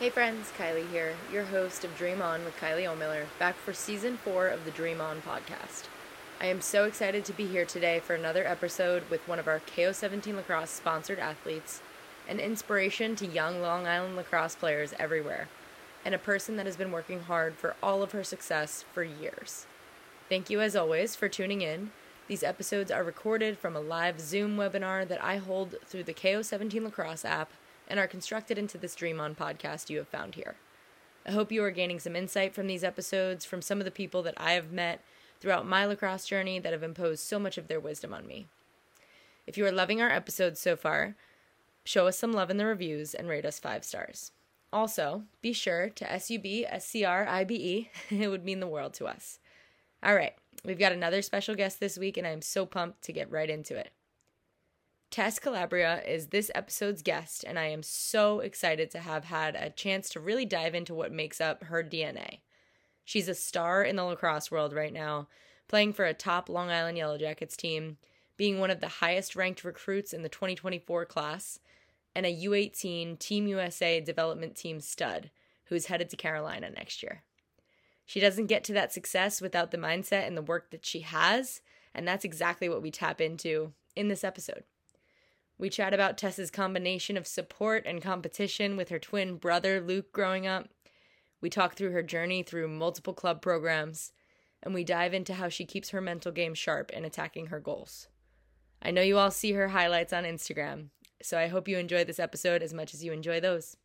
Hey friends, Kylie here, your host of Dream On with Kylie Ohlmiller, back for season four of the Dream On podcast. I am so excited to be here today for another episode with one of our KO17 lacrosse sponsored athletes, an inspiration to young Long Island lacrosse players everywhere, and a person that has been working hard for all of her success for years. Thank you as always for tuning in. These episodes are recorded from a live Zoom webinar that I hold through the KO17 lacrosse app and are constructed into this Dream On podcast you have found here. I hope you are gaining some insight from these episodes from some of the people that I have met throughout my lacrosse journey that have imposed so much of their wisdom on me. If you are loving our episodes so far, show us some love in the reviews and rate us five stars. Also, be sure to SUB SCRIBE, it would mean the world to us. All right, we've got another special guest this week, and I'm so pumped to get right into it. Tess Calabria is this episode's guest, and I am so excited to have had a chance to really dive into what makes up her DNA. She's a star in the lacrosse world right now, playing for a top Long Island Yellow Jackets team, being one of the highest ranked recruits in the 2024 class, and a U18 Team USA development team stud who's headed to Carolina next year. She doesn't get to that success without the mindset and the work that she has, and that's exactly what we tap into in this episode. We chat about Tess's combination of support and competition with her twin brother Luke growing up. We talk through her journey through multiple club programs, and we dive into how she keeps her mental game sharp in attacking her goals. I know you all see her highlights on Instagram, so I hope you enjoy this episode as much as you enjoy those.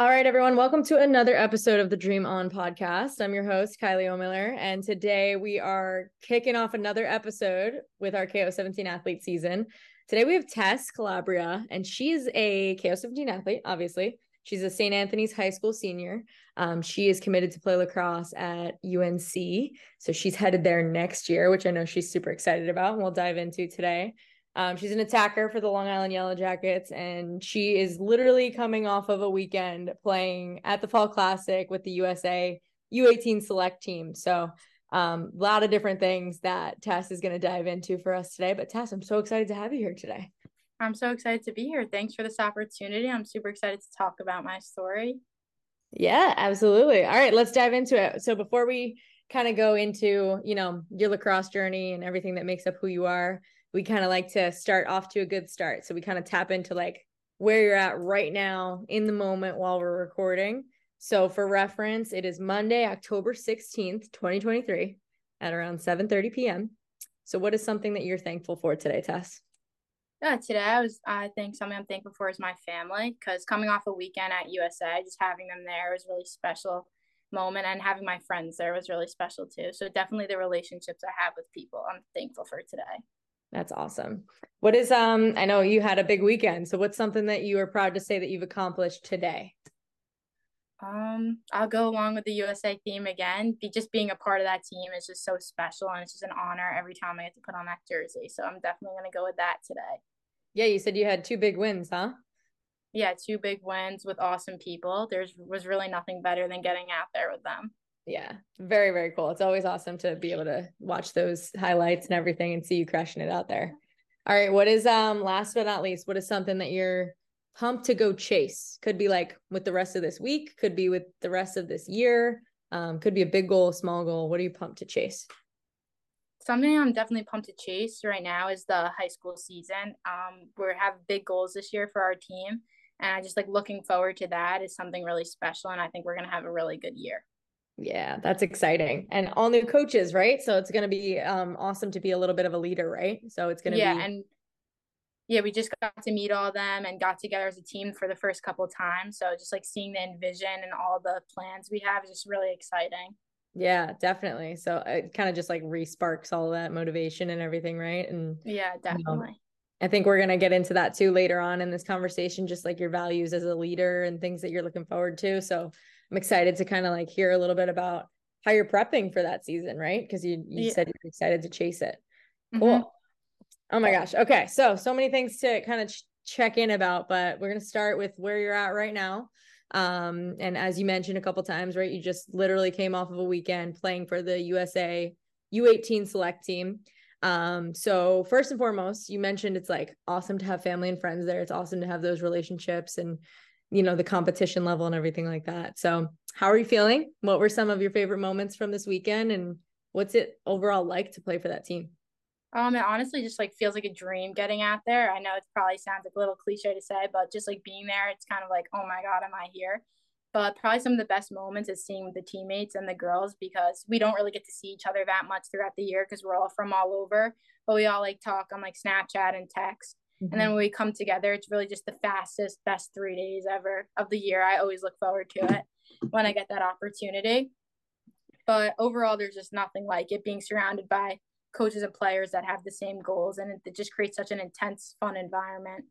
All right, everyone, welcome to another episode of the Dream On podcast. I'm your host, Kylie Ohlmiller, and today we are kicking off another episode with our KO17 athlete season. Today we have Tess Calabria, and she's a KO17 athlete, obviously. She's a St. Anthony's High School senior. Um, she is committed to play lacrosse at UNC. So she's headed there next year, which I know she's super excited about, and we'll dive into today. Um, she's an attacker for the Long Island Yellow Jackets, and she is literally coming off of a weekend playing at the Fall Classic with the USA U18 select team. So, um, a lot of different things that Tess is going to dive into for us today. But, Tess, I'm so excited to have you here today. I'm so excited to be here. Thanks for this opportunity. I'm super excited to talk about my story. Yeah, absolutely. All right, let's dive into it. So, before we kind of go into, you know, your lacrosse journey and everything that makes up who you are, we kind of like to start off to a good start. So we kind of tap into like where you're at right now in the moment while we're recording. So for reference, it is Monday, October 16th, 2023 at around 7:30 p.m. So what is something that you're thankful for today, Tess? Yeah, today I was I think something I'm thankful for is my family because coming off a weekend at USA, just having them there was really special moment and having my friends there was really special too. So definitely the relationships I have with people I'm thankful for today. That's awesome. What is um I know you had a big weekend. So what's something that you are proud to say that you've accomplished today? Um, I'll go along with the USA theme again. Be just being a part of that team is just so special and it's just an honor every time I get to put on that jersey. So I'm definitely gonna go with that today. Yeah, you said you had two big wins, huh? Yeah, two big wins with awesome people. There's was really nothing better than getting out there with them yeah very very cool. It's always awesome to be able to watch those highlights and everything and see you crushing it out there. All right what is um last but not least what is something that you're pumped to go chase? Could be like with the rest of this week could be with the rest of this year um could be a big goal small goal. What are you pumped to chase? Something i'm definitely pumped to chase right now is the high school season. Um we have big goals this year for our team and i just like looking forward to that is something really special and i think we're going to have a really good year yeah, that's exciting. And all new coaches, right? So it's going to be um awesome to be a little bit of a leader, right? So it's going to yeah, be and yeah, we just got to meet all of them and got together as a team for the first couple times. So just like seeing the envision and all the plans we have is just really exciting. Yeah, definitely. So it kind of just like re-sparks all that motivation and everything, right? And yeah, definitely. You know, I think we're going to get into that too later on in this conversation, just like your values as a leader and things that you're looking forward to. So I'm excited to kind of like hear a little bit about how you're prepping for that season, right? Because you you yeah. said you're excited to chase it. Mm-hmm. Cool. Mm-hmm. Oh my gosh. Okay. So so many things to kind of ch- check in about, but we're gonna start with where you're at right now. Um, and as you mentioned a couple times, right? You just literally came off of a weekend playing for the USA U18 select team. Um, so first and foremost, you mentioned it's like awesome to have family and friends there. It's awesome to have those relationships and you know the competition level and everything like that. So how are you feeling? What were some of your favorite moments from this weekend and what's it overall like to play for that team? Um, it honestly just like feels like a dream getting out there. I know it probably sounds like a little cliche to say, but just like being there, it's kind of like, oh my God, am I here? But probably some of the best moments is seeing the teammates and the girls because we don't really get to see each other that much throughout the year because we're all from all over. But we all like talk on like Snapchat and text. Mm-hmm. And then when we come together, it's really just the fastest, best three days ever of the year. I always look forward to it when I get that opportunity. But overall, there's just nothing like it being surrounded by coaches and players that have the same goals and it just creates such an intense fun environment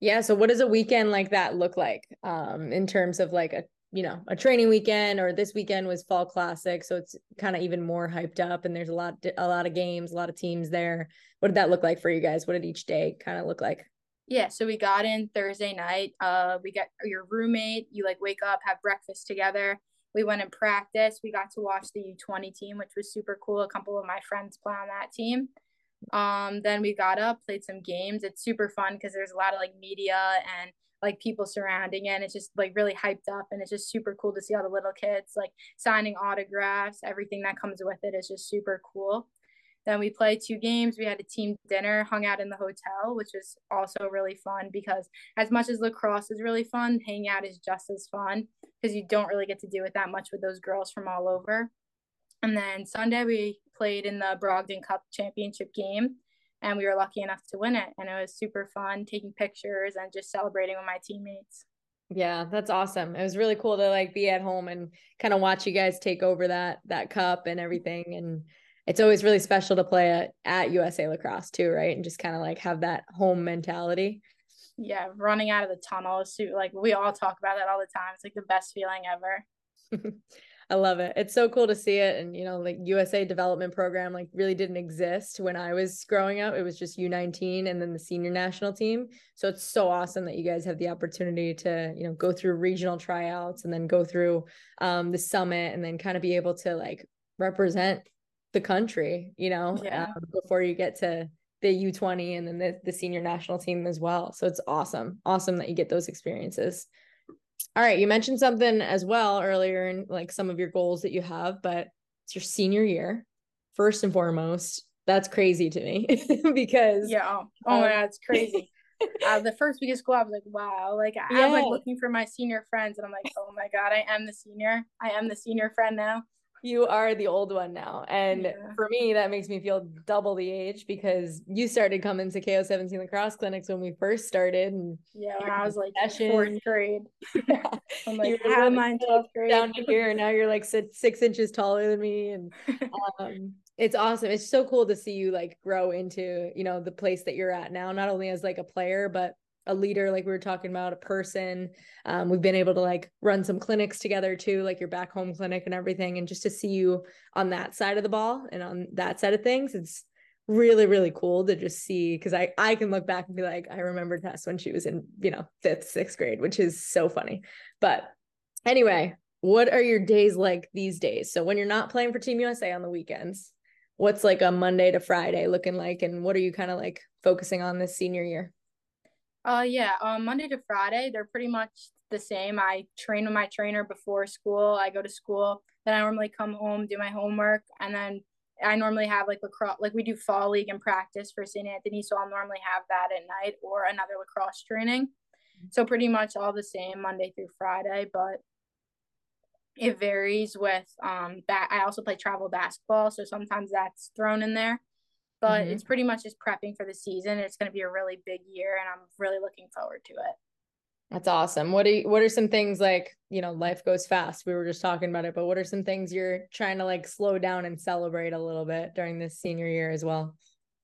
yeah so what does a weekend like that look like um in terms of like a you know a training weekend or this weekend was fall classic so it's kind of even more hyped up and there's a lot a lot of games a lot of teams there what did that look like for you guys what did each day kind of look like yeah so we got in thursday night uh we got your roommate you like wake up have breakfast together we went and practiced. We got to watch the U20 team, which was super cool. A couple of my friends play on that team. Um, then we got up, played some games. It's super fun because there's a lot of like media and like people surrounding it. And it's just like really hyped up and it's just super cool to see all the little kids like signing autographs. Everything that comes with it is just super cool. Then we played two games. We had a team dinner, hung out in the hotel, which was also really fun because as much as lacrosse is really fun, hanging out is just as fun because you don't really get to do it that much with those girls from all over. And then Sunday we played in the Brogden Cup championship game and we were lucky enough to win it and it was super fun taking pictures and just celebrating with my teammates. Yeah, that's awesome. It was really cool to like be at home and kind of watch you guys take over that that cup and everything and it's always really special to play at, at USA lacrosse too, right? And just kind of like have that home mentality. Yeah, running out of the tunnel like we all talk about that all the time. It's like the best feeling ever. I love it. It's so cool to see it. And, you know, like USA development program, like really didn't exist when I was growing up. It was just U19 and then the senior national team. So it's so awesome that you guys have the opportunity to, you know, go through regional tryouts and then go through um, the summit and then kind of be able to like represent the country, you know, yeah. um, before you get to the U20 and then the, the senior national team as well. So it's awesome. Awesome that you get those experiences. All right. You mentioned something as well earlier in like some of your goals that you have, but it's your senior year. First and foremost, that's crazy to me because yeah. Oh, oh my God, it's crazy. uh, the first week of school, I was like, wow. Like I yeah. was like looking for my senior friends, and I'm like, oh my god, I am the senior. I am the senior friend now you are the old one now. And yeah. for me, that makes me feel double the age because you started coming to KO 17 lacrosse clinics when we first started. And yeah, when I was like session. fourth grade. Yeah. I'm like, how am I 12th grade? Down to here. Now you're like six, six inches taller than me. And um, it's awesome. It's so cool to see you like grow into, you know, the place that you're at now, not only as like a player, but a leader like we were talking about a person. Um, we've been able to like run some clinics together too like your back home clinic and everything. And just to see you on that side of the ball and on that side of things it's really really cool to just see because i i can look back and be like i remember tess when she was in you know fifth sixth grade which is so funny. But anyway what are your days like these days? So when you're not playing for team usa on the weekends what's like a monday to friday looking like? And what are you kind of like focusing on this senior year uh, yeah. Um, Monday to Friday, they're pretty much the same. I train with my trainer before school. I go to school. Then I normally come home, do my homework, and then I normally have like lacrosse, like we do fall league and practice for St. Anthony. So I'll normally have that at night or another lacrosse training. So pretty much all the same Monday through Friday, but it varies with um that I also play travel basketball, so sometimes that's thrown in there but mm-hmm. it's pretty much just prepping for the season. It's going to be a really big year, and I'm really looking forward to it. That's awesome. What are you, what are some things like, you know, life goes fast. We were just talking about it, but what are some things you're trying to like slow down and celebrate a little bit during this senior year as well?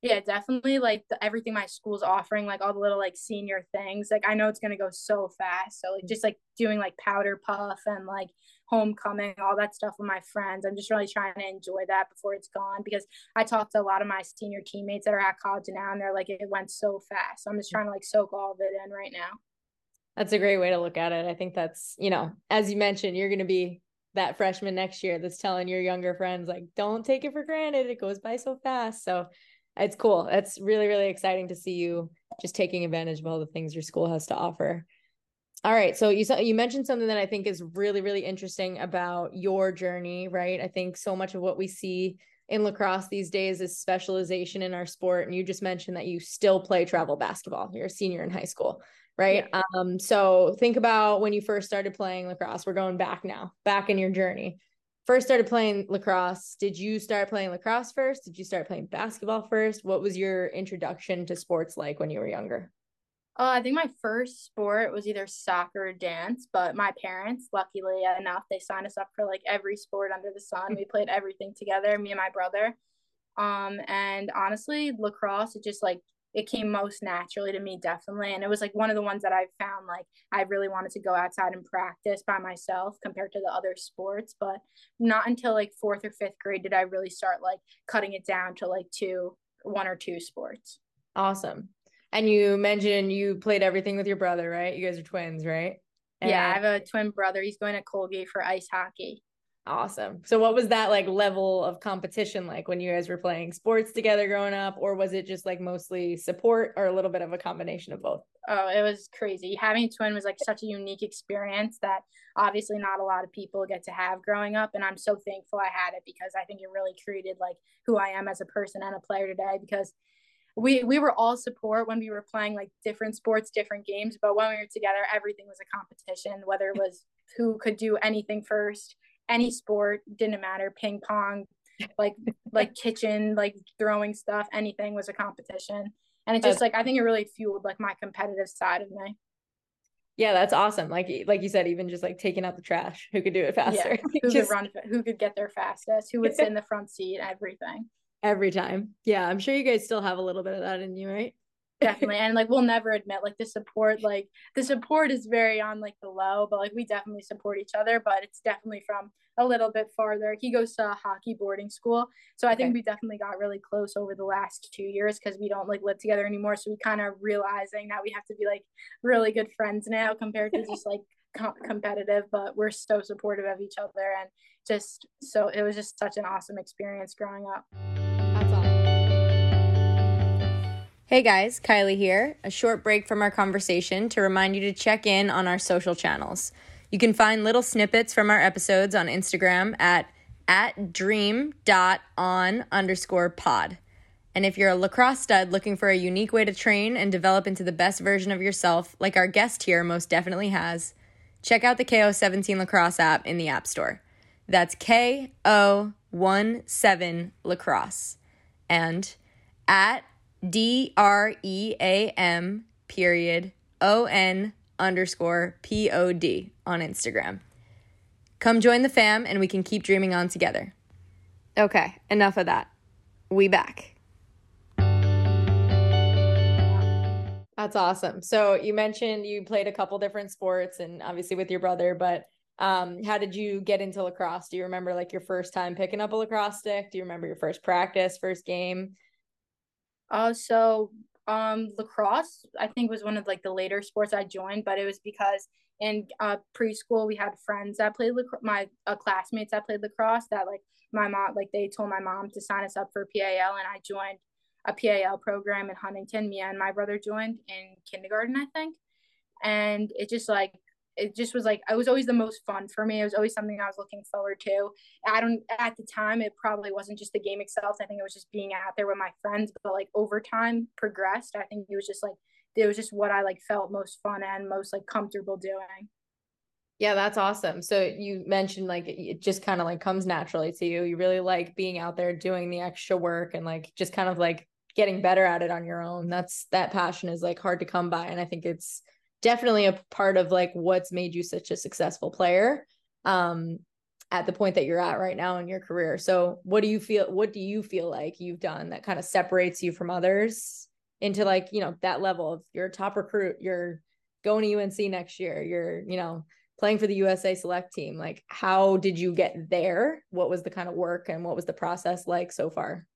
Yeah, definitely like the, everything my school's offering, like all the little like senior things. Like I know it's going to go so fast. So like mm. just like doing like powder puff and like homecoming, all that stuff with my friends. I'm just really trying to enjoy that before it's gone because I talked to a lot of my senior teammates that are at college now and they're like, it went so fast. So I'm just mm. trying to like soak all of it in right now. That's a great way to look at it. I think that's, you know, as you mentioned, you're going to be that freshman next year that's telling your younger friends like don't take it for granted it goes by so fast so it's cool. It's really really exciting to see you just taking advantage of all the things your school has to offer. All right. So you you mentioned something that i think is really really interesting about your journey right? I think so much of what we see in lacrosse these days is specialization in our sport. And you just mentioned that you still play travel basketball. You're a senior in high school right? Yeah. um so think about when you first started playing lacrosse. We're going back now back in your journey first started playing lacrosse did you start playing lacrosse first did you start playing basketball first what was your introduction to sports like when you were younger uh, I think my first sport was either soccer or dance, but my parents, luckily enough, they signed us up for like every sport under the sun. We played everything together, me and my brother. Um, and honestly, lacrosse, it just like it came most naturally to me definitely and it was like one of the ones that i found like i really wanted to go outside and practice by myself compared to the other sports but not until like fourth or fifth grade did i really start like cutting it down to like two one or two sports. Awesome. And you mentioned you played everything with your brother right? You guys are twins right? And yeah i have a twin brother. He's going to colgate for ice hockey Awesome. So what was that like level of competition like when you guys were playing sports together growing up or was it just like mostly support or a little bit of a combination of both? Oh, it was crazy. Having a twin was like such a unique experience that obviously not a lot of people get to have growing up and I'm so thankful I had it because I think it really created like who I am as a person and a player today because we we were all support when we were playing like different sports, different games, but when we were together everything was a competition whether it was who could do anything first any sport didn't matter ping pong like like kitchen like throwing stuff anything was a competition. And it just like i think it really fueled like my competitive side of me. Yeah that's awesome. Like like you said even just like taking out the trash who could do it faster? yeah, who just... could run who could get there fastest who would sit in the front seat everything. Every time. Yeah i'm sure you guys still have a little bit of that in you right definitely. And like we'll never admit like the support like the support is very on like the low but like we definitely support each other but it's definitely from a little bit farther. He goes to a hockey boarding school so i think we definitely got really close over the last two years because we don't like live together anymore so we kind of realizing that we have to be like really good friends now compared to just like com- competitive but we're so supportive of each other and just so it was just such an awesome experience growing up Hey guys, Kylie here. A short break from our conversation to remind you to check in on our social channels. You can find little snippets from our episodes on Instagram at at dream.on underscore pod. And if you're a lacrosse stud looking for a unique way to train and develop into the best version of yourself, like our guest here most definitely has, check out the KO17 Lacrosse app in the App Store. That's KO17 Lacrosse. And at D R E A M period O N underscore P O D on Instagram. Come join the fam and we can keep dreaming on together. Okay, enough of that. We back. That's awesome. So you mentioned you played a couple different sports and obviously with your brother, but um, how did you get into lacrosse? Do you remember like your first time picking up a lacrosse stick? Do you remember your first practice, first game? Uh, so um, lacrosse I think was one of like the later sports I joined, but it was because in uh, preschool we had friends that played lacrosse, my uh, classmates that played lacrosse that like my mom like they told my mom to sign us up for PAL and I joined a PAL program in Huntington. Me and my brother joined in kindergarten, I think, and it just like it just was like it was always the most fun for me. It was always something I was looking forward to. I don't at the time it probably wasn't just the game itself. I think it was just being out there with my friends. But like over time progressed, I think it was just like it was just what I like felt most fun and most like comfortable doing. Yeah, that's awesome. So you mentioned like it just kind of like comes naturally to you. You really like being out there doing the extra work and like just kind of like getting better at it on your own. That's that passion is like hard to come by and I think it's definitely a part of like what's made you such a successful player um at the point that you're at right now in your career. So what do you feel what do you feel like you've done that kind of separates you from others into like, you know, that level of you're a top recruit, you're going to UNC next year, you're, you know, playing for the USA select team. Like how did you get there? What was the kind of work and what was the process like so far?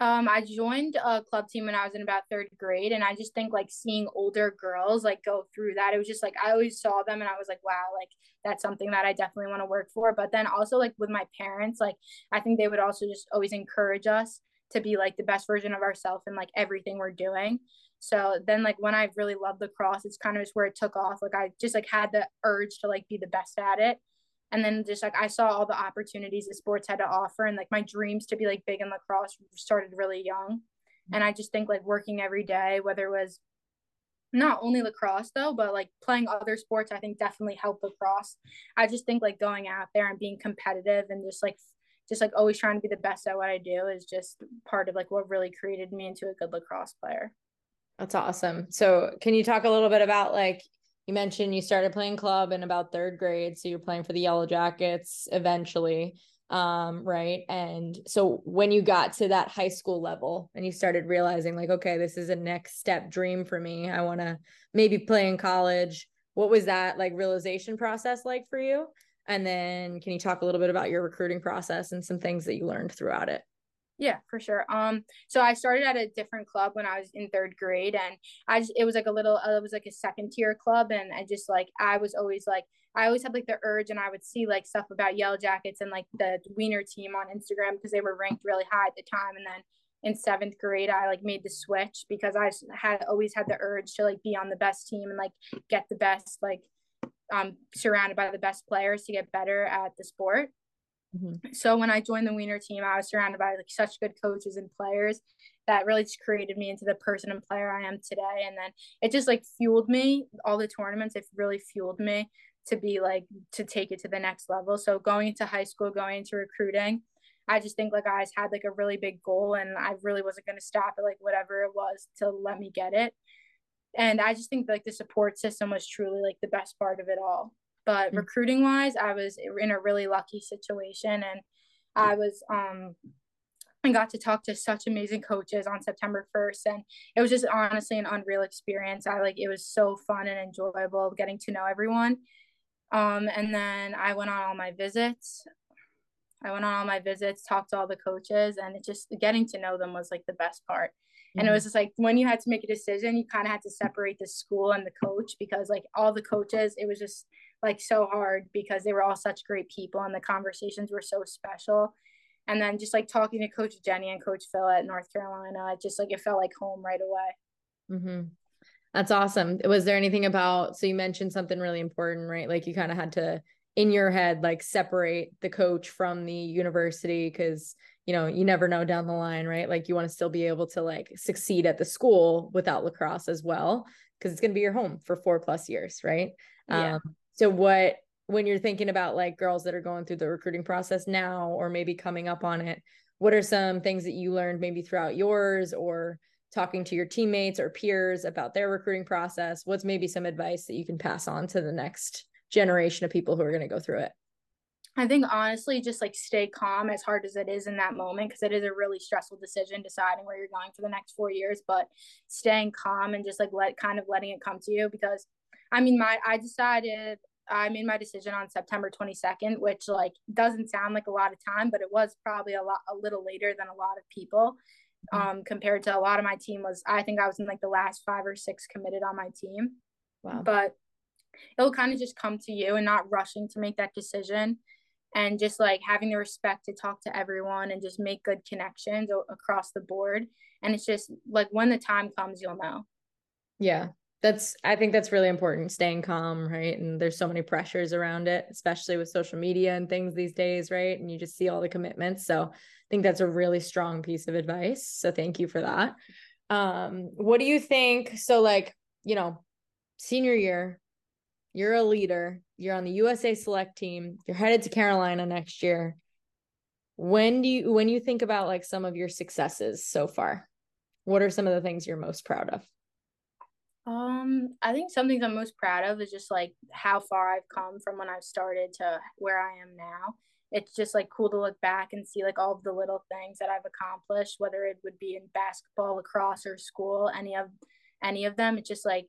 Um, I joined a club team when I was in about third grade, and I just think like seeing older girls like go through that, it was just like I always saw them, and I was like, wow, like that's something that I definitely want to work for. But then also like with my parents, like I think they would also just always encourage us to be like the best version of ourselves in like everything we're doing. So then like when I really loved lacrosse, it's kind of just where it took off. Like I just like had the urge to like be the best at it and then just like I saw all the opportunities the sports had to offer and like my dreams to be like big in lacrosse started really young and I just think like working every day whether it was not only lacrosse though but like playing other sports I think definitely helped lacrosse I just think like going out there and being competitive and just like just like always trying to be the best at what I do is just part of like what really created me into a good lacrosse player. That's awesome. So, can you talk a little bit about like you mentioned you started playing club in about third grade so you're playing for the yellow jackets eventually um, right? And so when you got to that high school level and you started realizing like okay this is a next step dream for me i want to maybe play in college what was that like realization process like for you? And then can you talk a little bit about your recruiting process and some things that you learned throughout it yeah, for sure. Um, so I started at a different club when I was in third grade, and I just it was like a little, uh, it was like a second tier club, and I just like I was always like I always had like the urge, and I would see like stuff about Yellow Jackets and like the Wiener team on Instagram because they were ranked really high at the time, and then in seventh grade I like made the switch because I had always had the urge to like be on the best team and like get the best like um surrounded by the best players to get better at the sport. Mm-hmm. So when I joined the Wiener team, I was surrounded by like such good coaches and players that really just created me into the person and player I am today. And then it just like fueled me. All the tournaments, it really fueled me to be like to take it to the next level. So going into high school, going into recruiting, I just think like I had like a really big goal and I really wasn't going to stop at like whatever it was to let me get it. And I just think like the support system was truly like the best part of it all. But mm-hmm. recruiting wise, I was in a really lucky situation and I was um and got to talk to such amazing coaches on September 1st and it was just honestly an unreal experience. I like it was so fun and enjoyable getting to know everyone. Um and then I went on all my visits. I went on all my visits, talked to all the coaches and it just getting to know them was like the best part. Mm-hmm. And it mm-hmm. was just like when you had to make a decision, you kind of had to separate the school and the coach because like all the coaches, it was just like so hard because they were all such great people and the conversations were so special. And then just like talking to Coach Jenny and Coach Phil at North Carolina, just like it felt like home right away. Mm-hmm. That's awesome. Was there anything about, so you mentioned something really important, right? Like you kind of had to, in your head, like separate the coach from the university because, you know, you never know down the line, right? Like you want to still be able to like succeed at the school without lacrosse as well, because it's going to be your home for four plus years, right? Yeah. Um, so what when you're thinking about like girls that are going through the recruiting process now or maybe coming up on it, what are some things that you learned maybe throughout yours or talking to your teammates or peers about their recruiting process? What's maybe some advice that you can pass on to the next generation of people who are going to go through it? I think honestly, just like stay calm as hard as it is in that moment, because it is a really stressful decision deciding where you're going for the next four years. But staying calm and just like let kind of letting it come to you, because I mean, my I decided I made my decision on September 22nd, which like doesn't sound like a lot of time, but it was probably a lot a little later than a lot of people. Mm-hmm. Um, compared to a lot of my team was I think I was in like the last five or six committed on my team. Wow. But it'll kind of just come to you and not rushing to make that decision and just like having the respect to talk to everyone and just make good connections across the board. And it's just like when the time comes, you'll know. Yeah that's i think that's really important staying calm right? And there's so many pressures around it especially with social media and things these days right? And you just see all the commitments. So i think that's a really strong piece of advice. So thank you for that. Um what do you think? So like you know senior year you're a leader you're on the usa select team you're headed to carolina next year. When do you when you think about like some of your successes so far? What are some of the things you're most proud of um, I think something I'm most proud of is just like how far I've come from when I started to where I am now. It's just like cool to look back and see like all of the little things that I've accomplished, whether it would be in basketball, lacrosse, or school, any of any of them. It's just like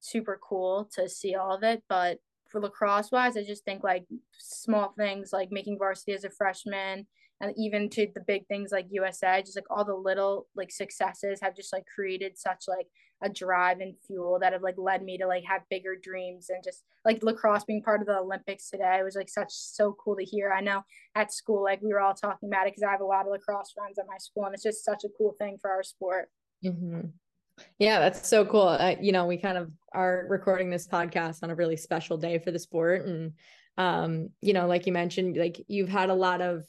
super cool to see all of it. But for lacrosse wise, I just think like small things like making varsity as a freshman and even to the big things like USA, just like all the little like successes have just like created such like a drive and fuel that have like led me to like have bigger dreams and just like lacrosse being part of the Olympics today was like such so cool to hear. I know at school like we were all talking about it because I have a lot of lacrosse friends at my school and it's just such a cool thing for our sport. Mm-hmm. Yeah, that's so cool. Uh, you know, we kind of are recording this podcast on a really special day for the sport. And, um, you know, like you mentioned, like you've had a lot of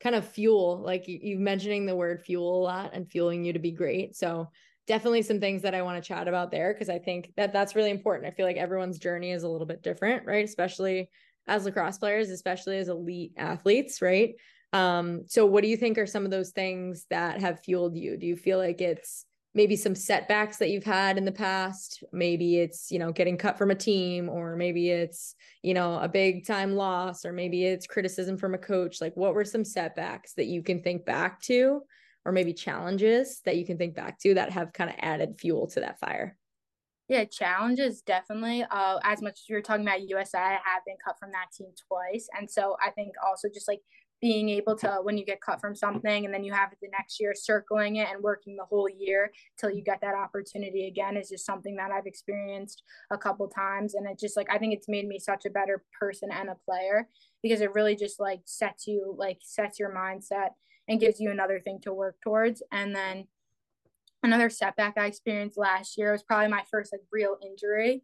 kind of fuel, like you, mentioning the word fuel a lot and fueling you to be great. So definitely some things that I want to chat about there because I think that that's really important. I feel like everyone's journey is a little bit different, right? Especially as lacrosse players, especially as elite athletes, right? Um, so what do you think are some of those things that have fueled you? Do you feel like it's maybe some setbacks that you've had in the past. Maybe it's you know getting cut from a team or maybe it's you know a big time loss or maybe it's criticism from a coach. Like what were some setbacks that you can think back to or maybe challenges that you can think back to that have kind of added fuel to that fire? Yeah, challenges definitely. Uh, as much as you're talking about USA, I have been cut from that team twice, and so I think also just like being able to when you get cut from something and then you have it the next year circling it and working the whole year till you get that opportunity again is just something that I've experienced a couple times and it just like I think it's made me such a better person and a player because it really just like sets you like sets your mindset and gives you another thing to work towards and then another setback I experienced last year was probably my first like real injury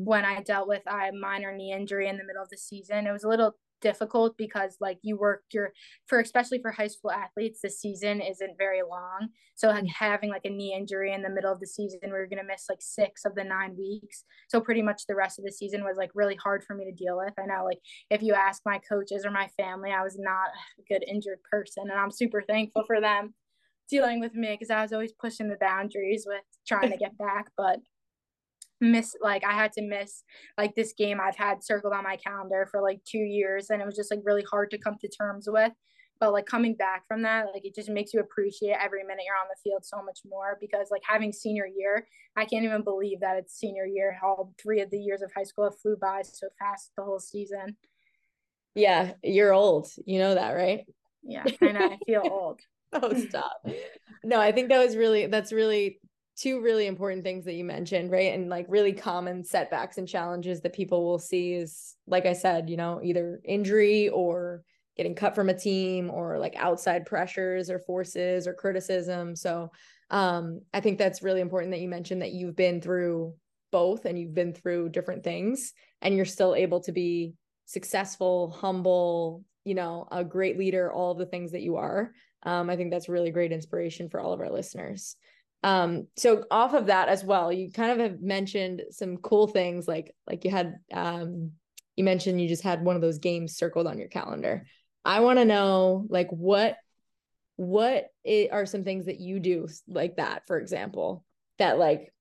mm-hmm. when I dealt with a minor knee injury in the middle of the season. It was a little difficult because like you work your for especially for high school athletes the season isn't very long. So like mm-hmm. having like a knee injury in the middle of the season we are going to miss like six of the nine weeks. So pretty much the rest of the season was like really hard for me to deal with. I know like if you ask my coaches or my family i was not a good injured person and i'm super thankful for them dealing with me because i was always pushing the boundaries with trying to get back but miss like I had to miss like this game I've had circled on my calendar for like 2 years and it was just like really hard to come to terms with. But like coming back from that like it just makes you appreciate every minute you're on the field so much more because like having senior year I can't even believe that it's senior year all three of the years of high school have flew by so fast the whole season. Yeah you're old. You know that right? Yeah I know I feel old. Oh stop. No I think that was really that's really two really important things that you mentioned, right? And like really common setbacks and challenges that people will see is, like I said, you know, either injury or getting cut from a team or like outside pressures or forces or criticism. So um, I think that's really important that you mentioned that you've been through both and you've been through different things and you're still able to be successful, humble, you know, a great leader, all the things that you are. Um, I think that's really great inspiration for all of our listeners. Um, so off of that as well, you kind of have mentioned some cool things like like you had um you mentioned you just had one of those games circled on your calendar. I want to know like what what are some things that you do like that for example that like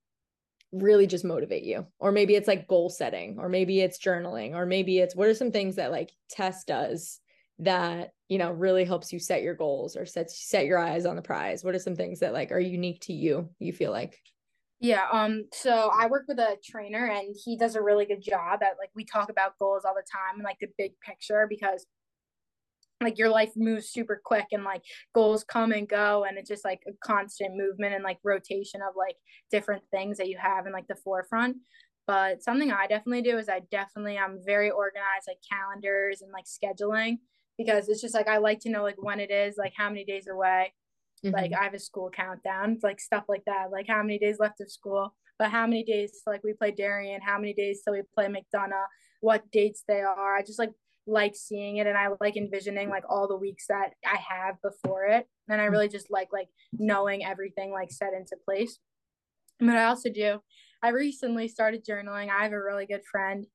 really just motivate you or maybe it's like goal setting or maybe it's journaling or maybe it's what are some things that like tess does that you know really helps you set your goals or set set your eyes on the prize? What are some things that like are unique to you you feel like? Yeah um so i work with a trainer and he does a really good job at like we talk about goals all the time and like the big picture because like your life moves super quick and like goals come and go and it's just like a constant movement and like rotation of like different things that you have in like the forefront. But something i definitely do is i definitely i'm very organized like calendars and like scheduling because it's just like I like to know like when it is, like how many days away. Mm-hmm. Like I have a school countdown, like stuff like that. Like how many days left of school, but how many days like we play Darien, how many days till we play McDonogh, what dates they are. I just like like seeing it and I like envisioning like all the weeks that I have before it. And I mm-hmm. really just like like knowing everything like set into place. But I also do I recently started journaling. I have a really good friend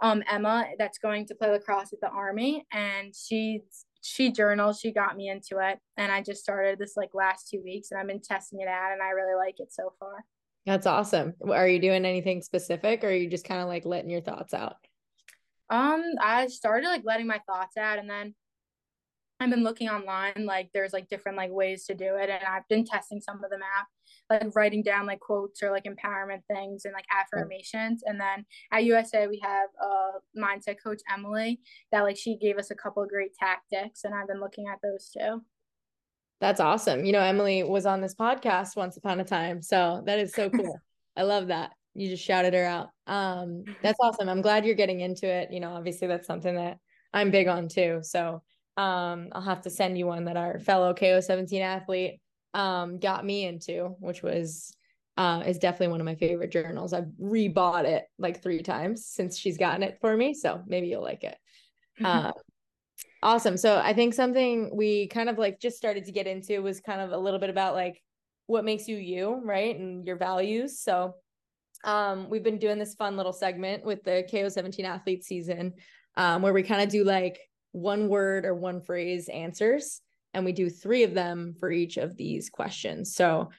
um Emma that's going to play lacrosse at the army and she she journals she got me into it and I just started this like last 2 weeks and I've been testing it out and I really like it so far. That's awesome. Are you doing anything specific or are you just kind of like letting your thoughts out? Um I started like letting my thoughts out and then I've been looking online like there's like different like ways to do it and I've been testing some of them out. like writing down like quotes or like empowerment things and like affirmations. And then at USA we have a mindset coach Emily that like she gave us a couple of great tactics, and I've been looking at those too. That's awesome. You know, Emily was on this podcast once upon a time. So that is so cool. I love that. You just shouted her out. Um, that's awesome. I'm glad you're getting into it. You know, obviously that's something that I'm big on too. So um, I'll have to send you one that our fellow KO17 athlete um, got me into, which was uh, is definitely one of my favorite journals. I've rebought it like three times since she's gotten it for me. So maybe you'll like it. Uh, awesome. So I think something we kind of like just started to get into was kind of a little bit about like what makes you you, right? And your values. So um, we've been doing this fun little segment with the KO17 athlete season um, where we kind of do like one word or one phrase answers. And we do three of them for each of these questions. So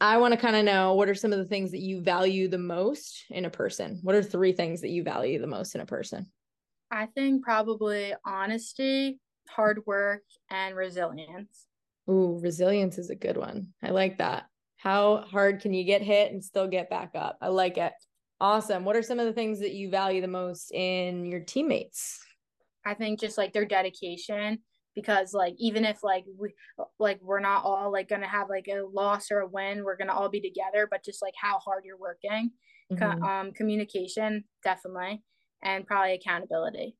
I want to kind of know what are some of the things that you value the most in a person? What are three things that you value the most in a person? I think probably honesty, hard work, and resilience. Ooh, resilience is a good one. I like that. How hard can you get hit and still get back up? I like it. Awesome. What are some of the things that you value the most in your teammates? I think just like their dedication because like even if like we like we're not all like gonna have like a loss or a win we're gonna all be together but just like how hard you're working mm-hmm. um communication definitely and probably accountability.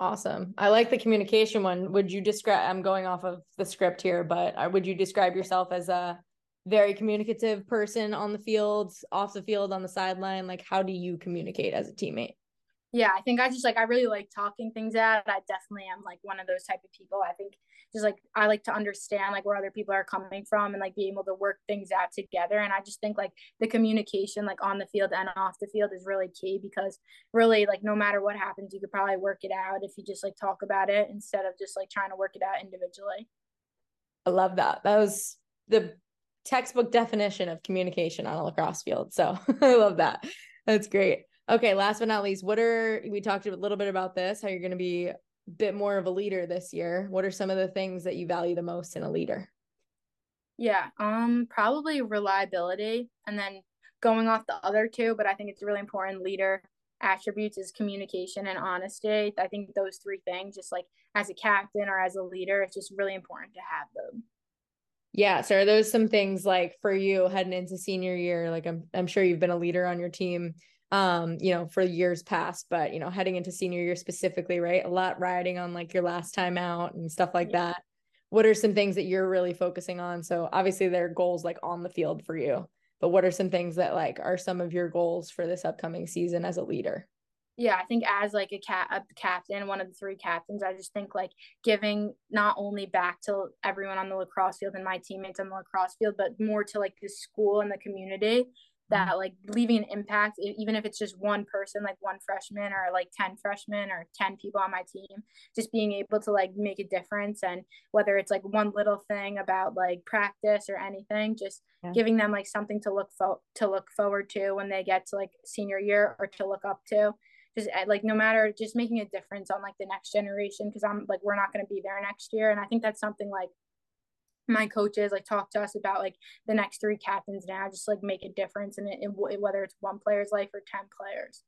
Awesome. I like the communication one. Would you describe i'm going off of the script here but uh, would you describe yourself as a very communicative person on the field off the field on the sideline? Like how do you communicate as a teammate yeah i think i just like i really like talking things out. I definitely am like one of those type of people. I think just like i like to understand like where other people are coming from and like be able to work things out together. And i just think like the communication like on the field and off the field is really key because really like no matter what happens you could probably work it out if you just like talk about it instead of just like trying to work it out individually. I love that. That was the textbook definition of communication on a lacrosse field. So i love that. That's great Okay, last but not least, what are we talked a little bit about this, how you're going to be a bit more of a leader this year. What are some of the things that you value the most in a leader? Yeah, um probably reliability and then going off the other two, but I think it's really important leader attributes is communication and honesty. I think those three things just like as a captain or as a leader, it's just really important to have them. Yeah. So are those some things like for you heading into senior year? Like I'm I'm sure you've been a leader on your team um you know for years past but you know heading into senior year specifically right a lot riding on like your last time out and stuff like yeah. that. What are some things that you're really focusing on? So obviously there are goals like on the field for you but what are some things that like are some of your goals for this upcoming season as a leader? Yeah i think as like a cat a captain one of the three captains i just think like giving not only back to everyone on the lacrosse field and my teammates on the lacrosse field but more to like the school and the community that like leaving an impact even if it's just one person like one freshman or like 10 freshmen or 10 people on my team just being able to like make a difference and whether it's like one little thing about like practice or anything just yeah. giving them like something to look fo- to look forward to when they get to like senior year or to look up to just eh, like no matter just making a difference on like the next generation because i'm like we're not going to be there next year and i think that's something like my coaches like talk to us about like the next three captains now just like make a difference in it in, whether it's one player's life or 10 players.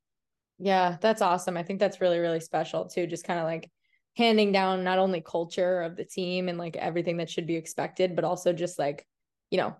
Yeah that's awesome. I think that's really really special too just kind of like handing down not only culture of the team and like everything that should be expected but also just like you know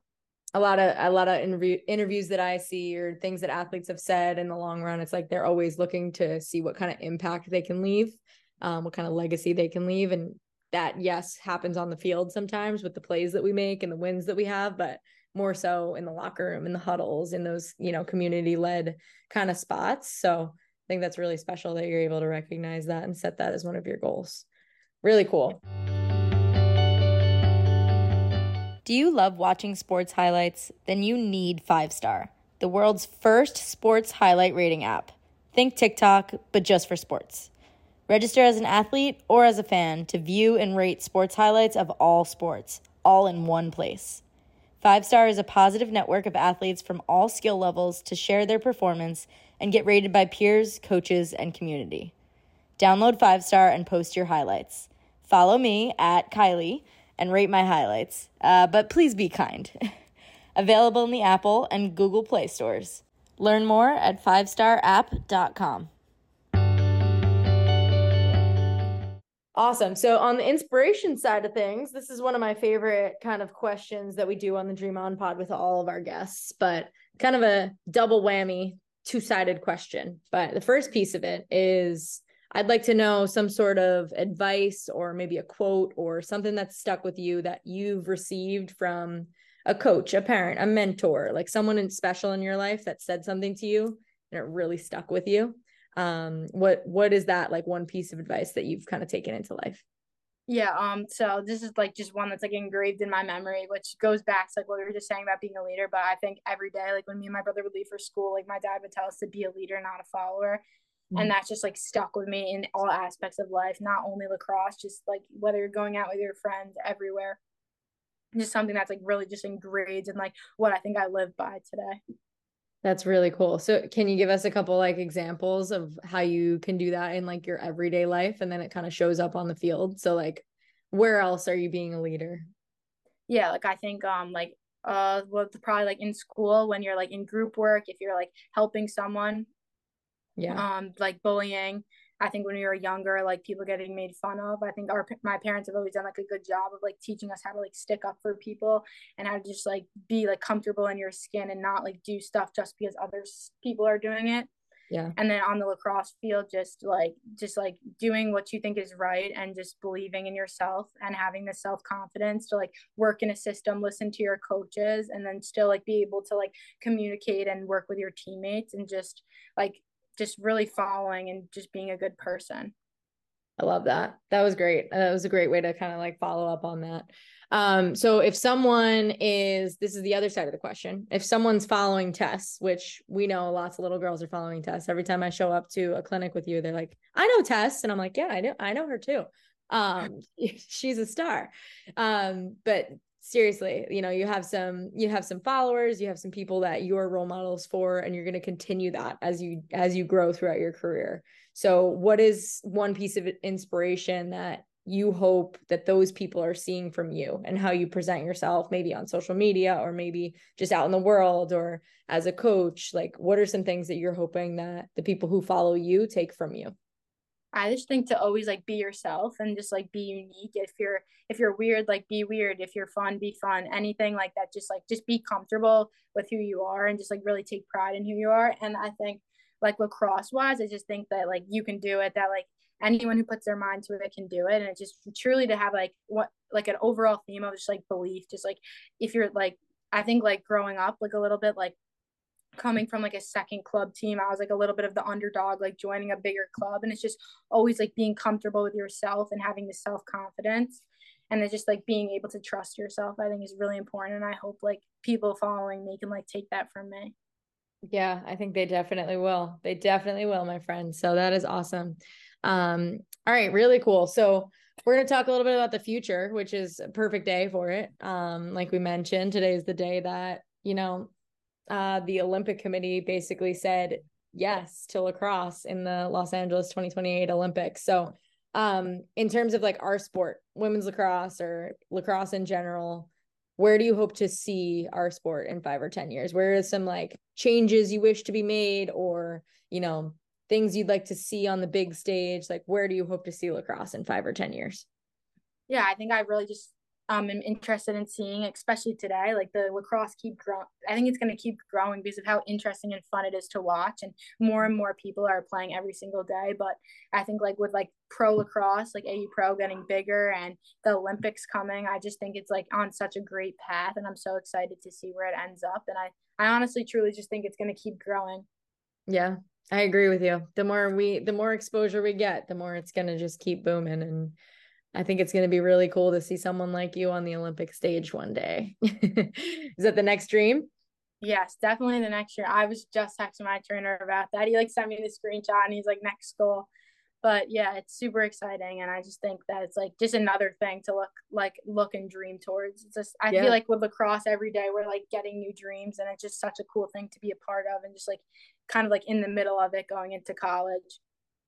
a lot of a lot of interview, interviews that i see or things that athletes have said in the long run it's like they're always looking to see what kind of impact they can leave um, what kind of legacy they can leave and that yes happens on the field sometimes with the plays that we make and the wins that we have but more so in the locker room in the huddles in those you know community led kind of spots. So i think that's really special that you're able to recognize that and set that as one of your goals. Really cool. Do you love watching sports highlights? Then you need five star the world's first sports highlight rating app. Think tiktok but just for sports Register as an athlete or as a fan to view and rate sports highlights of all sports, all in one place. Five Star is a positive network of athletes from all skill levels to share their performance and get rated by peers, coaches, and community. Download Five Star and post your highlights. Follow me at Kylie and rate my highlights, uh, but please be kind. Available in the Apple and Google Play stores. Learn more at 5starapp.com. Awesome. So, on the inspiration side of things, this is one of my favorite kind of questions that we do on the Dream On pod with all of our guests, but kind of a double whammy, two sided question. But the first piece of it is I'd like to know some sort of advice or maybe a quote or something that's stuck with you that you've received from a coach, a parent, a mentor, like someone special in your life that said something to you and it really stuck with you. Um, what what is that like one piece of advice that you've kind of taken into life? Yeah, um, so this is like just one that's like engraved in my memory, which goes back to like what we were just saying about being a leader. But I think every day, like when me and my brother would leave for school, like my dad would tell us to be a leader, not a follower and mm-hmm. that's just like stuck with me in all aspects of life not only lacrosse just like whether you're going out with your friends everywhere just something that's like really just engraved in like what i think i live by today that's really cool. So can you give us a couple like examples of how you can do that in like your everyday life and then it kind of shows up on the field? So like where else are you being a leader? Yeah like i think um like uh well probably like in school when you're like in group work if you're like helping someone yeah. um like bullying i think when we were younger like people getting made fun of i think our my parents have always done like a good job of like teaching us how to like stick up for people and how to just like be like comfortable in your skin and not like do stuff just because other people are doing it. Yeah. And then on the lacrosse field just like just like doing what you think is right and just believing in yourself and having the self-confidence to like work in a system listen to your coaches and then still like be able to like communicate and work with your teammates and just like just really following and just being a good person. I love that. That was great. That was a great way to kind of like follow up on that. Um, so if someone is, this is the other side of the question. If someone's following Tess, which we know lots of little girls are following Tess. Every time I show up to a clinic with you, they're like, I know Tess. And I'm like, yeah, I know, I know her too. Um, she's a star. Um, but seriously you know you have some you have some followers you have some people that you're role models for and you're going to continue that as you as you grow throughout your career. So what is one piece of inspiration that you hope that those people are seeing from you and how you present yourself maybe on social media or maybe just out in the world or as a coach? Like what are some things that you're hoping that the people who follow you take from you I just think to always like be yourself and just like be unique. If you're if you're weird, like be weird. If you're fun, be fun. Anything like that, just like just be comfortable with who you are and just like really take pride in who you are. And I think like lacrosse wise, I just think that like you can do it. That like anyone who puts their mind to it can do it. And it's just truly to have like what like an overall theme of just like belief. Just like if you're like I think like growing up like a little bit like coming from like a second club team i was like a little bit of the underdog like joining a bigger club and it's just always like being comfortable with yourself and having the self-confidence and it's just like being able to trust yourself i think is really important and i hope like people following me can like take that from me. Yeah i think they definitely will. They definitely will my friend so that is awesome. Um all right really cool so we're going to talk a little bit about the future which is a perfect day for it. Um like we mentioned today is the day that you know uh, the Olympic Committee basically said yes to lacrosse in the Los Angeles 2028 Olympics. So, um, in terms of like our sport, women's lacrosse or lacrosse in general, where do you hope to see our sport in five or 10 years? Where are some like changes you wish to be made or, you know, things you'd like to see on the big stage? Like, where do you hope to see lacrosse in five or 10 years? Yeah, I think I really just um, am interested in seeing, especially today. Like the lacrosse keep growing. I think it's going to keep growing because of how interesting and fun it is to watch, and more and more people are playing every single day. But I think like with like pro lacrosse, like AU Pro getting bigger and the Olympics coming, I just think it's like on such a great path, and I'm so excited to see where it ends up. And I, I honestly, truly just think it's going to keep growing. Yeah, I agree with you. The more we, the more exposure we get, the more it's going to just keep booming and I think it's going to be really cool to see someone like you on the Olympic stage one day. Is that the next dream? Yes, definitely the next year. I was just texting my trainer about that. He like sent me the screenshot and he's like next goal. But yeah, it's super exciting and I just think that it's like just another thing to look like look and dream towards. It's just I yeah. feel like with lacrosse every day we're like getting new dreams and it's just such a cool thing to be a part of and just like kind of like in the middle of it going into college.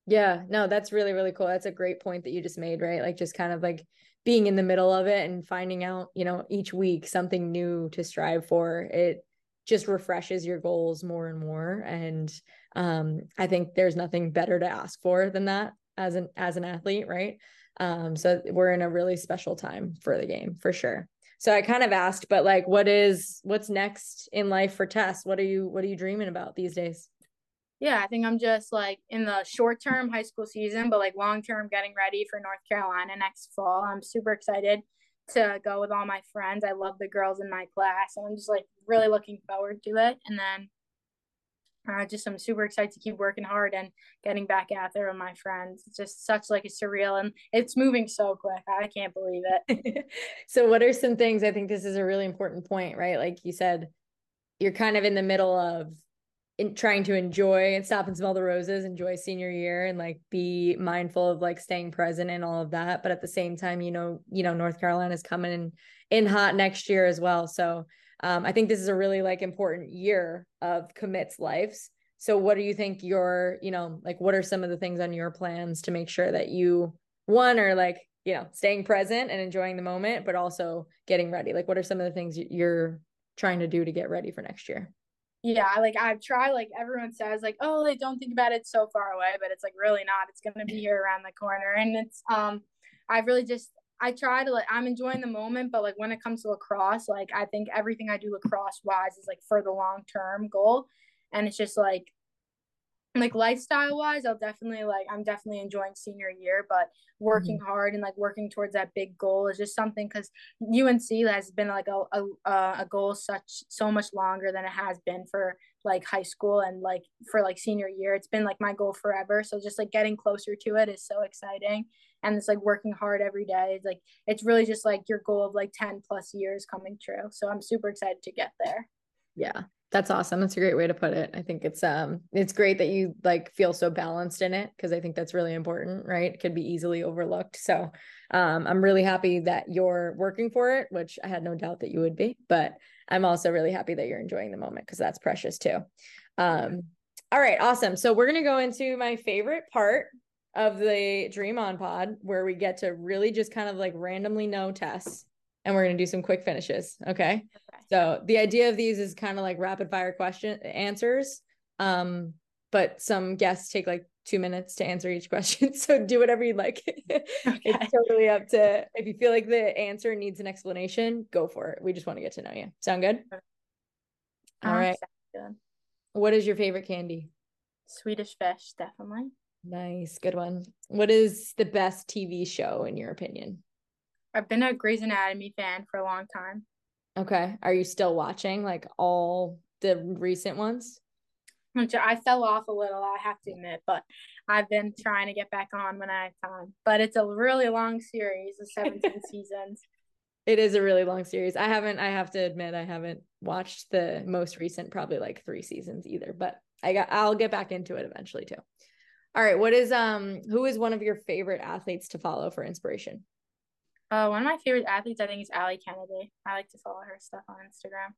Yeah, no, that's really, really cool. That's a great point that you just made, right? Like just kind of like being in the middle of it and finding out, you know, each week something new to strive for, it just refreshes your goals more and more. And um, I think there's nothing better to ask for than that as an as an athlete, right? Um, so we're in a really special time for the game for sure. So I kind of asked, but like, what is what's next in life for Tess? What are you what are you dreaming about these days? Yeah, I think I'm just like in the short term high school season, but like long term getting ready for North Carolina next fall. I'm super excited to go with all my friends. I love the girls in my class, and I'm just like really looking forward to it. And then uh, just I'm super excited to keep working hard and getting back out there with my friends. It's just such like a surreal and it's moving so quick. I can't believe it. so what are some things I think this is a really important point, right? Like you said, you're kind of in the middle of in trying to enjoy and stop and smell the roses, enjoy senior year and like be mindful of like staying present and all of that. But at the same time, you know, you know, North Carolina is coming in in hot next year as well. So um, I think this is a really like important year of commits lives. So what do you think your, you know, like what are some of the things on your plans to make sure that you one are like, you know, staying present and enjoying the moment, but also getting ready? Like what are some of the things you're trying to do to get ready for next year? Yeah, like I've tried like everyone says like, "Oh, they don't think about it so far away," but it's like really not. It's going to be here around the corner and it's um I've really just I try to like I'm enjoying the moment, but like when it comes to lacrosse, like I think everything I do lacrosse wise is like for the long term goal. And it's just like like lifestyle wise, I'll definitely like I'm definitely enjoying senior year, but working mm-hmm. hard and like working towards that big goal is just something because UNC has been like a, a a goal such so much longer than it has been for like high school and like for like senior year. It's been like my goal forever. So just like getting closer to it is so exciting and it's like working hard every day it's like it's really just like your goal of like 10 plus years coming true so i'm super excited to get there yeah that's awesome. That's a great way to put it. I think it's um it's great that you like feel so balanced in it because i think that's really important right? It could be easily overlooked. So um i'm really happy that you're working for it which i had no doubt that you would be but i'm also really happy that you're enjoying the moment because that's precious too. Um all right awesome. So we're going to go into my favorite part of the Dream On pod where we get to really just kind of like randomly know Tess and we're going to do some quick finishes. Okay? So the idea of these is kind of like rapid fire question answers. Um, but some guests take like two minutes to answer each question. So do whatever you'd like. Okay. it's totally up to if you feel like the answer needs an explanation, go for it. We just want to get to know you. Sound good? All um, right. Good. What is your favorite candy? Swedish fish, definitely. Nice, good one. What is the best TV show in your opinion? I've been a Grey's Anatomy fan for a long time. Okay. Are you still watching like all the recent ones? I fell off a little, I have to admit, but I've been trying to get back on when I have time. But it's a really long series of 17 seasons. It is a really long series. I haven't, I have to admit, I haven't watched the most recent, probably like three seasons either, but I got, I'll get back into it eventually too. All right. What is um who is one of your favorite athletes to follow for inspiration? Uh one of my favorite athletes I think is Ally Kennedy. I like to follow her stuff on Instagram.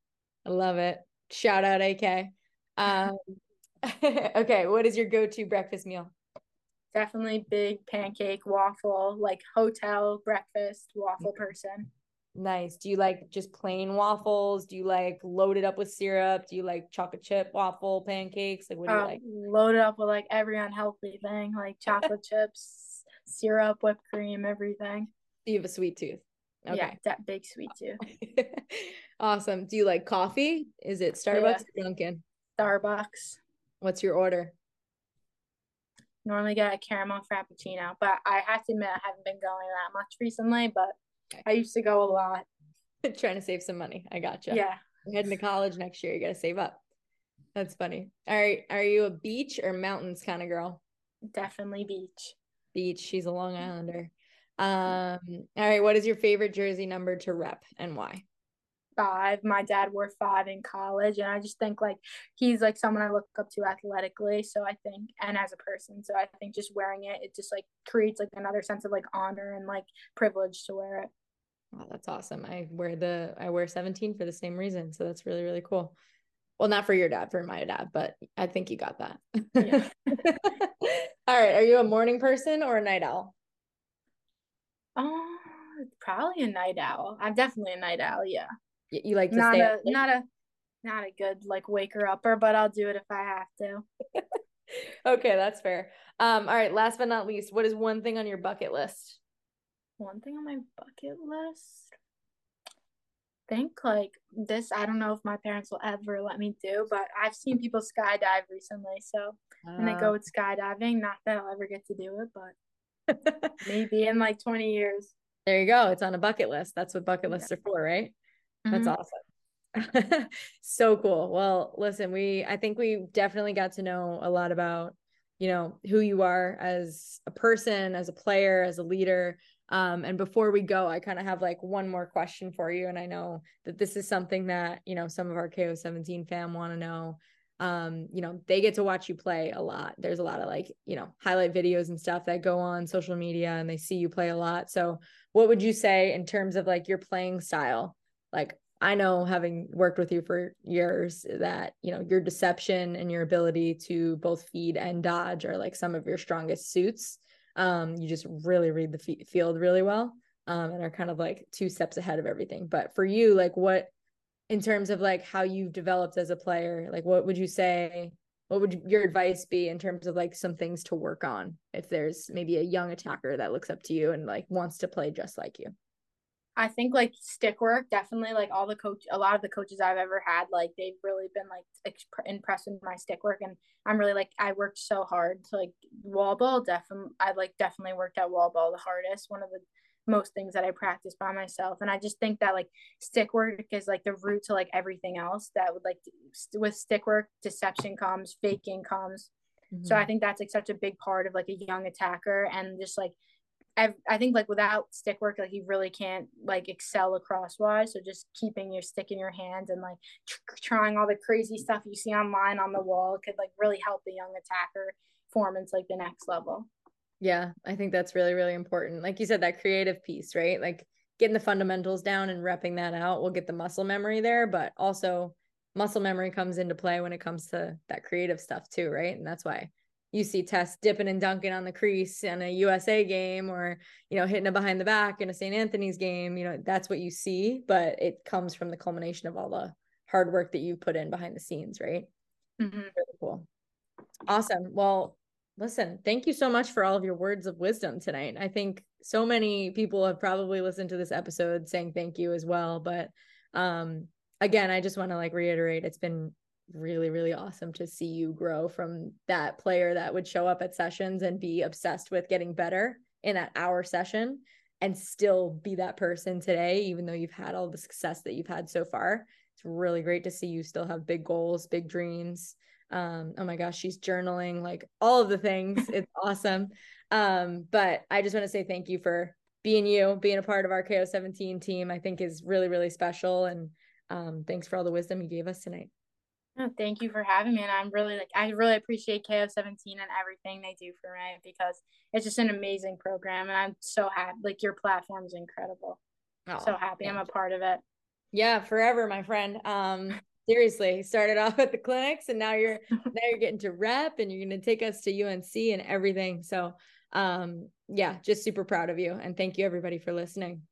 I love it. Shout out AK. Um okay, what is your go-to breakfast meal? Definitely big pancake waffle, like hotel breakfast waffle mm. person. Nice. Do you like just plain waffles? Do you like load it up with syrup? Do you like chocolate chip waffle pancakes? Like what do you uh, like? Load it up with like every unhealthy thing, like chocolate chips, syrup, whipped cream, everything. You have a sweet tooth. Okay. Yeah, that big sweet tooth. awesome. Do you like coffee? Is it Starbucks yeah. or Dunkin'? Starbucks. What's your order? Normally get a caramel frappuccino, but I have to admit I haven't been going that much recently, but Okay. I used to go a lot. Trying to save some money. I gotcha. Yeah. You're heading to college next year. You got to save up. That's funny. All right. Are you a beach or mountains kind of girl? Definitely beach. Beach. She's a Long mm-hmm. Islander. Um, all right. What is your favorite jersey number to rep and why? Five. My dad wore five in college, and I just think like he's like someone I look up to athletically. So I think, and as a person, so I think just wearing it, it just like creates like another sense of like honor and like privilege to wear it. Wow, that's awesome. I wear the I wear 17 for the same reason. So that's really, really cool. Well, not for your dad, for my dad, but I think you got that. Yeah. All right. Are you a morning person or a night owl? Oh, probably a night owl. I'm definitely a night owl. Yeah. You, you like to not stay a not a not a good like waker upper, but I'll do it if I have to. okay, that's fair. Um, all right, last but not least, what is one thing on your bucket list? One thing on my bucket list. Think like this. I don't know if my parents will ever let me do, but I've seen people skydive recently. So I'm gonna go with skydiving. Not that I'll ever get to do it, but maybe in like 20 years. there you go. It's on a bucket list. That's what bucket Yeah. lists are for, right? That's Mhm. awesome. so cool. Well, listen, we I think we definitely got to know a lot about, you know, who you are as a person, as a player, as a leader. Um, and before we go, I kind of have like one more question for you. And I know that this is something that, you know, some of our KO17 fam want to know. Um, you know, they get to watch you play a lot. There's a lot of like, you know, highlight videos and stuff that go on social media and they see you play a lot. So what would you say in terms of like your playing style? Like I know having worked with you for years that, you know, your deception and your ability to both feed and dodge are like some of your strongest suits. Um, you just really read the f- field really well um, and are kind of like two steps ahead of everything. But for you, like what, in terms of like how you've developed as a player, like what would you say? What would your advice be in terms of like some things to work on if there's maybe a young attacker that looks up to you and like wants to play just like you? I think like stick work, definitely like all the coach, a lot of the coaches I've ever had, like they've really been like exp- impressed with my stick work, and I'm really like I worked so hard to like wall ball. Definitely, I like definitely worked at wall ball the hardest. One of the most things that I practice by myself, and I just think that like stick work is like the root to like everything else. That would like with stick work, deception comes, faking comes. So I mm-hmm. think that's like such a big part of like a young attacker, and just like I, I think like without stick work, like you really can't like excel across wise. So just keeping your stick in your hand and like tr- trying all the crazy stuff you see online on the wall could like really help the young attacker form into like the next level. Yeah, I think that's really, really important. Like you said, that creative piece, right? Like getting the fundamentals down and repping that out will get the muscle memory there, but also muscle memory comes into play when it comes to that creative stuff too, right? And that's why you see Tess dipping and dunking on the crease in a USA game or, you know, hitting it behind the back in a St. Anthony's game. You know, that's what you see, but it comes from the culmination of all the hard work that you put in behind the scenes, right? Mm-hmm. Really cool. Awesome. Well, listen, thank you so much for all of your words of wisdom tonight. I think so many people have probably listened to this episode saying thank you as well. But um, again, I just want to like reiterate it's been really, really awesome to see you grow from that player that would show up at sessions and be obsessed with getting better in that hour session and still be that person today, even though you've had all the success that you've had so far. It's really great to see you still have big goals, big dreams um oh my gosh she's journaling like all of the things it's awesome um but i just want to say thank you for being you being a part of our ko17 team i think is really really special and um thanks for all the wisdom you gave us tonight Oh, thank you for having me. And I'm really like, I really appreciate KO17 and everything they do for me because it's just an amazing program. And I'm so happy. Like, your platform is incredible. oh, so happy I'm a part of it. yeah forever my friend um seriously started off at the clinics and now you're now you're getting to rep and you're going to take us to unc and everything. So um yeah just super proud of you and thank you everybody for listening